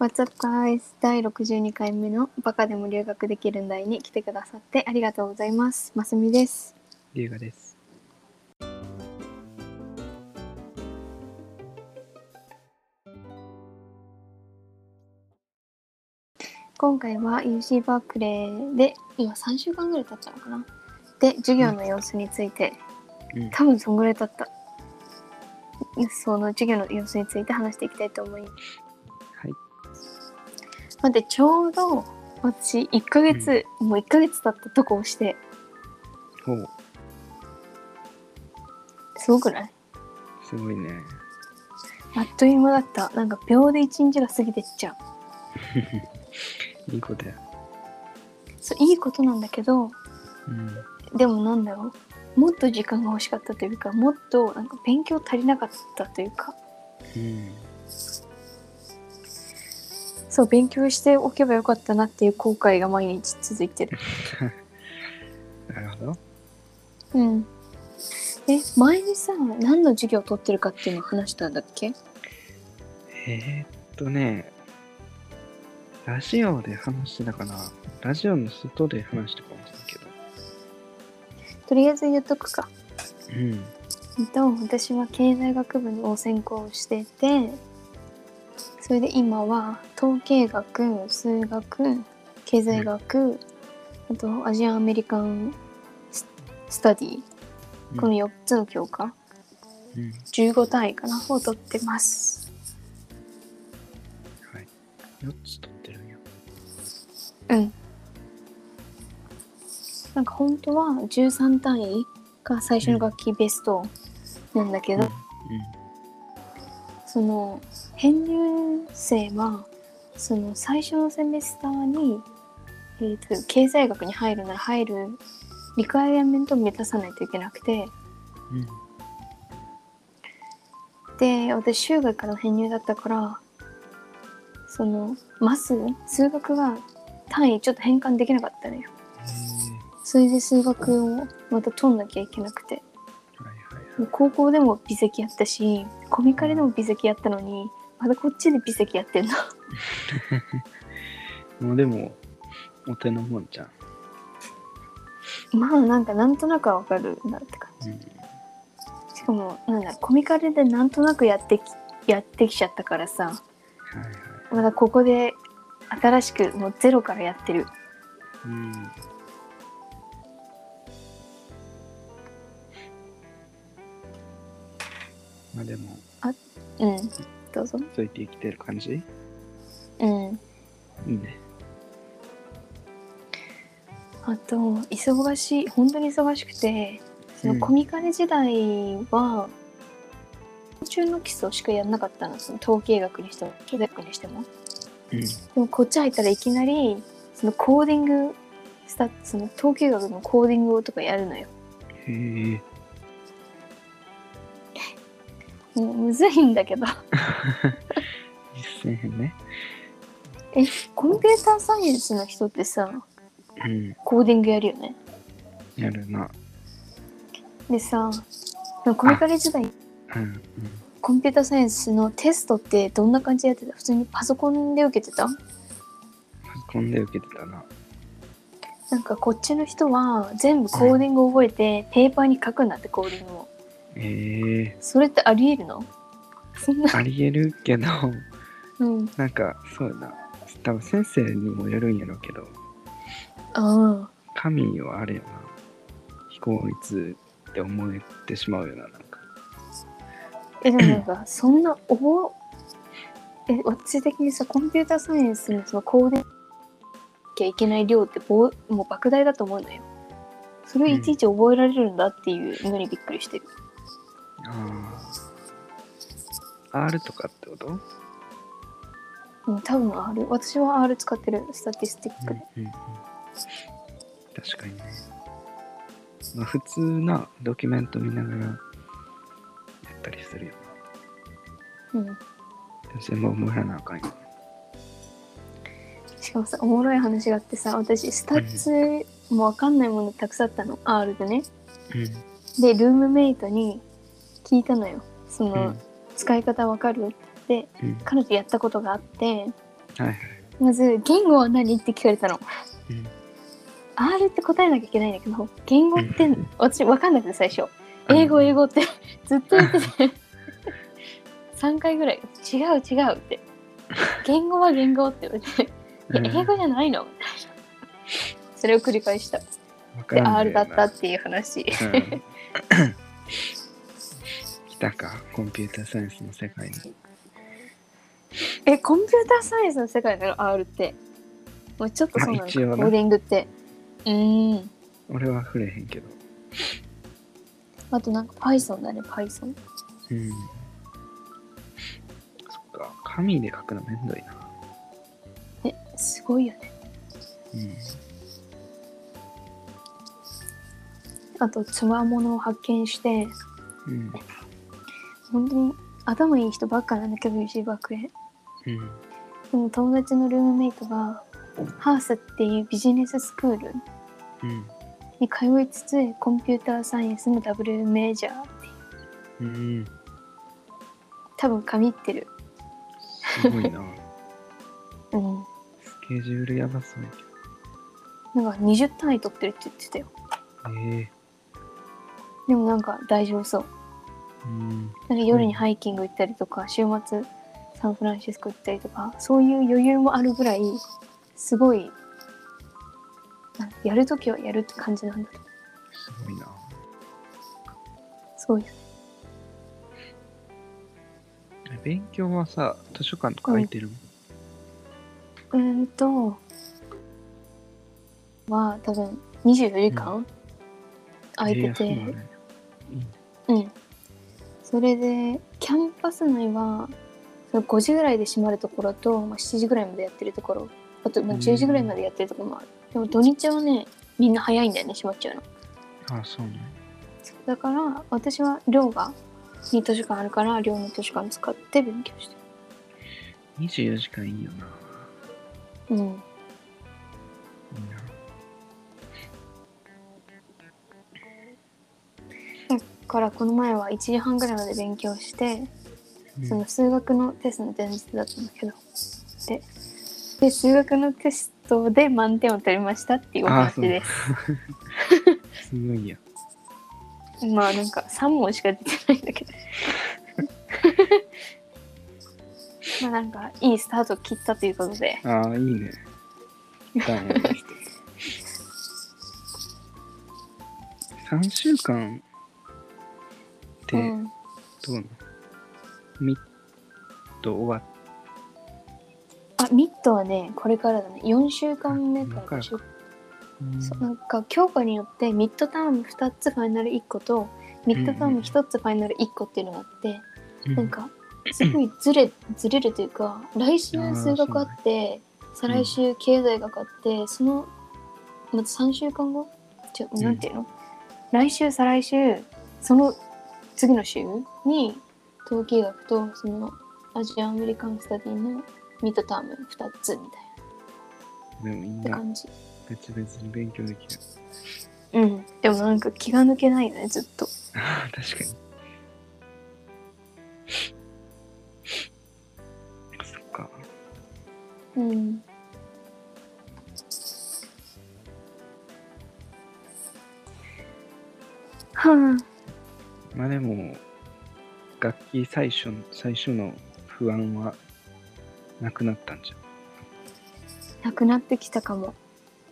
What's up guys? 第62回目のバカでも留学できるんだいに来てくださってありがとうございます。ますみです。龍河です。今回は UC バークレーで今3週間ぐらい経ったのかな？で、授業の様子について、うん。多分そんぐらい経った。その授業の様子について話していきたいと思います。はい。待って、ちょうど私1ヶ月、もう1ヶ月経ったとこをして、ほう、すごくない？すごいね。あっという間だった。なんか秒で1日が過ぎてっちゃう。いいことや。そういいことなんだけどうん。でもなんだろう？もっと時間が欲しかったというかもっとなんか勉強足りなかったというかうん。そう勉強しておけばよかったなっていう後悔が毎日続いてる なるほど。うんえ前にさ何の授業を取ってるかっていうのを話したんだっけ？えー、っとね、ラジオで話してたかな。ラジオの外で話したかもしれないけど。とりあえず言っとくかうん。えっと私は経済学部の専攻をしててそれで今は統計学数学経済学、あとアジアンアメリカンススタディこの4つの教科、うん。15単位かなを取ってますはい。4つ取ってるんや。うんなんか本当は13単位が最初の学期ベストなんだけど、うん。その編入生はその最初のセメスターに、えーと経済学に入るなら入るリクワイアメントを満たさないといけなくて。うん。で私修学からの編入だったからそのマス数学が単位ちょっと変換できなかったのよ。えそれで数学をまた取んなきゃいけなくて。ー、はいはい。高校でも微積やったしコミカルでも微積やったのにまだこっちで微積やってんの？はい。もうでも、お手のもんじゃん。まあなんかなんとなくはわかるなって感うん。じしかもなんだコミカルでなんとなくやってきやってきちゃったからさはいはい。まだここで新しくもうゼロからやってるうん。まあでも、うんどうぞ。ついて生きてる感じ？うん。いいね。あと忙しい本当に忙しくてそのコミカル時代は、中の基礎しかやんなかったの。その統計学にしても経済学にしても。うん。でもこっち入ったらいきなりそのコーディングスタその統計学のコーディングとかやるのよ。へえ。もうむずいんだけど実践編ね。えコンピューターサイエンスの人ってさうん。コーディングやるよねやるな。でさコミカル時代うん。うん。コンピューターサイエンスのテストってどんな感じでやってた？普通にパソコンで受けてた？パソコンで受けてたな。なんかこっちの人は全部コーディングを覚えてペーパーに書くんだってコーディングをええそれってありえるの？そんな。ありえるけど、うん。なんか、そうやな。多分先生にもよるんやろうけど、ああ。神はあれよな。非効率って思えてしまうよな、なんか。えでもなんか そんな覚ええ私的にさコンピューターサイエンスのそのコーきゃいけない量ってぼうもう莫大だと思うのよ。それをいちいち覚えられるんだっていうのにびっくりしてる、ああ。R とかってこと？うん、多分 R 私は R 使ってる statistic で、うんうん。確かにね。まあ普通なドキュメント見ながらやったりするようん、な。全部覚えらなあかんよ。しかもさおもろい話があってさ私 stats もわかんないものたくさんあったの R でねうん。でルームメイトに聞いたのよ。その、うん。使い方わかる？ってうん。彼女やったことがあってはいはい。まず言語は何って聞かれたの。うん。R って答えなきゃいけないんだけど言語ってうん。私分かんなくて最初。英語英語って ずっと言ってて。3回ぐらい。違う違うって。言語は言語って言われて。いや英語じゃないの？みたいな。それを繰り返した。で R だったっていう話。うん。来たか、コンピューターサイエンスの世界に。えコンピューターサイエンスの世界なの？R ってもうちょっとそうなのかコーディングってうーん俺は触れへんけど。あとなんか Python だね Python うん。そっか、紙で書くのめんどいな。えすごいよねうん。あとつわものを発見してうん。本当に頭いい人ばっかなんだけど UC 学園うん。でも友達のルームメイトがハースっていうビジネススクールうん。に通いつつコンピューターサイエンスのダブルメジャーっていううん。多分神ってるすごいな。うんスケジュールやばそうやけなんか20単位取ってるって言ってたよど。ええでもなんか大丈夫そううん。なんか夜にハイキング行ったりとか週末サンフランシスコ行ったりとかそういう余裕もあるぐらいすごいなんかやるときはやるって感じなんだとすごいな。すごい。よねえ勉強はさ、図書館とか空いてるうーんとは多分24時間空いてて、ええそうなんやうん。それで、キャンパス内は、その5時ぐらいで閉まるところと、まあ、7時ぐらいまでやってるところ、あと、まあ、10時ぐらいまでやってるところもある。でも土日はね、みんな早いんだよね、閉まっちゃうの。あ、そうね。だから、私は寮が、に図書館あるから、寮の図書館使って勉強して24時間いいよな。る。うん。から、この前は1時半ぐらいまで勉強して、うんその数学のテストの前日だったんだけど、で、で数学のテストで満点を取りましたっていうお話です。すごいや。まあなんか3問しか出てないんだけど。まあなんかいいスタートを切ったということで、ああ、いいね。ダメな人。3週間ってどううん、なの、ミッと終わっあミッドはねこれからだね。4週間目からでしょ、そうなんか教科によってミッドターム2つファイナル1個とミッドターム1つファイナル1個っていうのがあって、うん。なんかすごいずれ ずれるというか来週数学あって再来週経済学あってそのまず3週間後？ちょうん。なんていうの、来週再来週その次の週に統計学とそのアジアアメリカンスタディのミッドターム2つみたいでもみんなってな感じ別々に勉強できる。うんでもなんか気が抜けないよねずっとああ、確かに。そっか。うんはあまあでも、楽器最初の最初の不安はなくなったんじなくなってきたかも。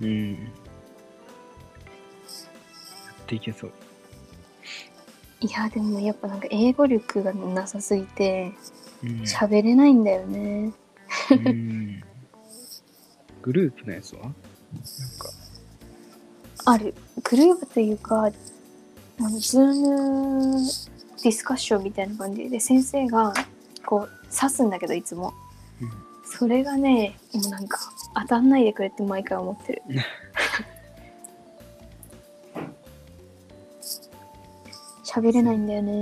うん。やっていけそう。いやでもやっぱなんか英語力がなさすぎてうん。喋れないんだよね。うん。グループのやつは？なんか、ある。グループというかあの Zoom ディスカッションみたいな感じで先生がこう指すんだけどいつもうんそれがねもうなんか当たんないでくれって毎回思ってる 喋れないんだよね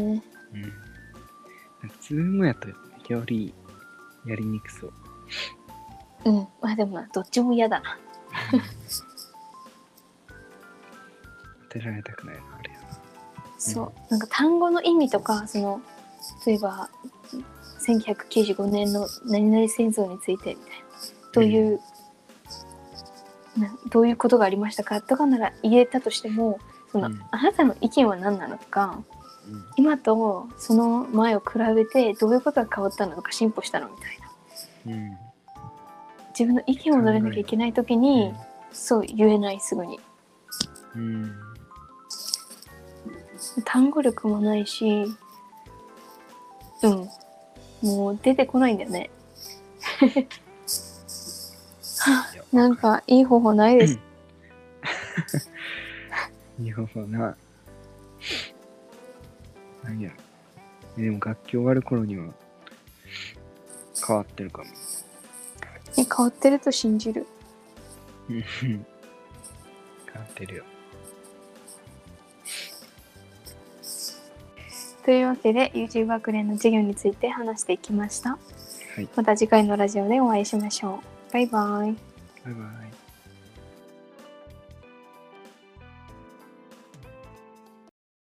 うん。なんか、 Zoom やとよりやりにくそう。うんまあでもまあどっちも嫌だな当てられたくないな、あれ。そう。なんか単語の意味とかその例えば1995年の何々戦争についてみたいなどういう、などういうことがありましたかとかなら言えたとしてもその、うん。あなたの意見は何なのとかうん。今とその前を比べてどういうことが変わったのとか進歩したのみたいな。うん。自分の意見を述べなきゃいけない時に、そう言えないすぐに。うん単語力もないしうんもう出てこないんだよねなんかいい方法ないです いい方法な。何や。でも楽器終わる頃には変わってるかも。え変わってると信じるうん変わってるよ。というわけで YouTube 学連の授業について話していきましたはい。また次回のラジオでお会いしましょうバイバイバイバイ。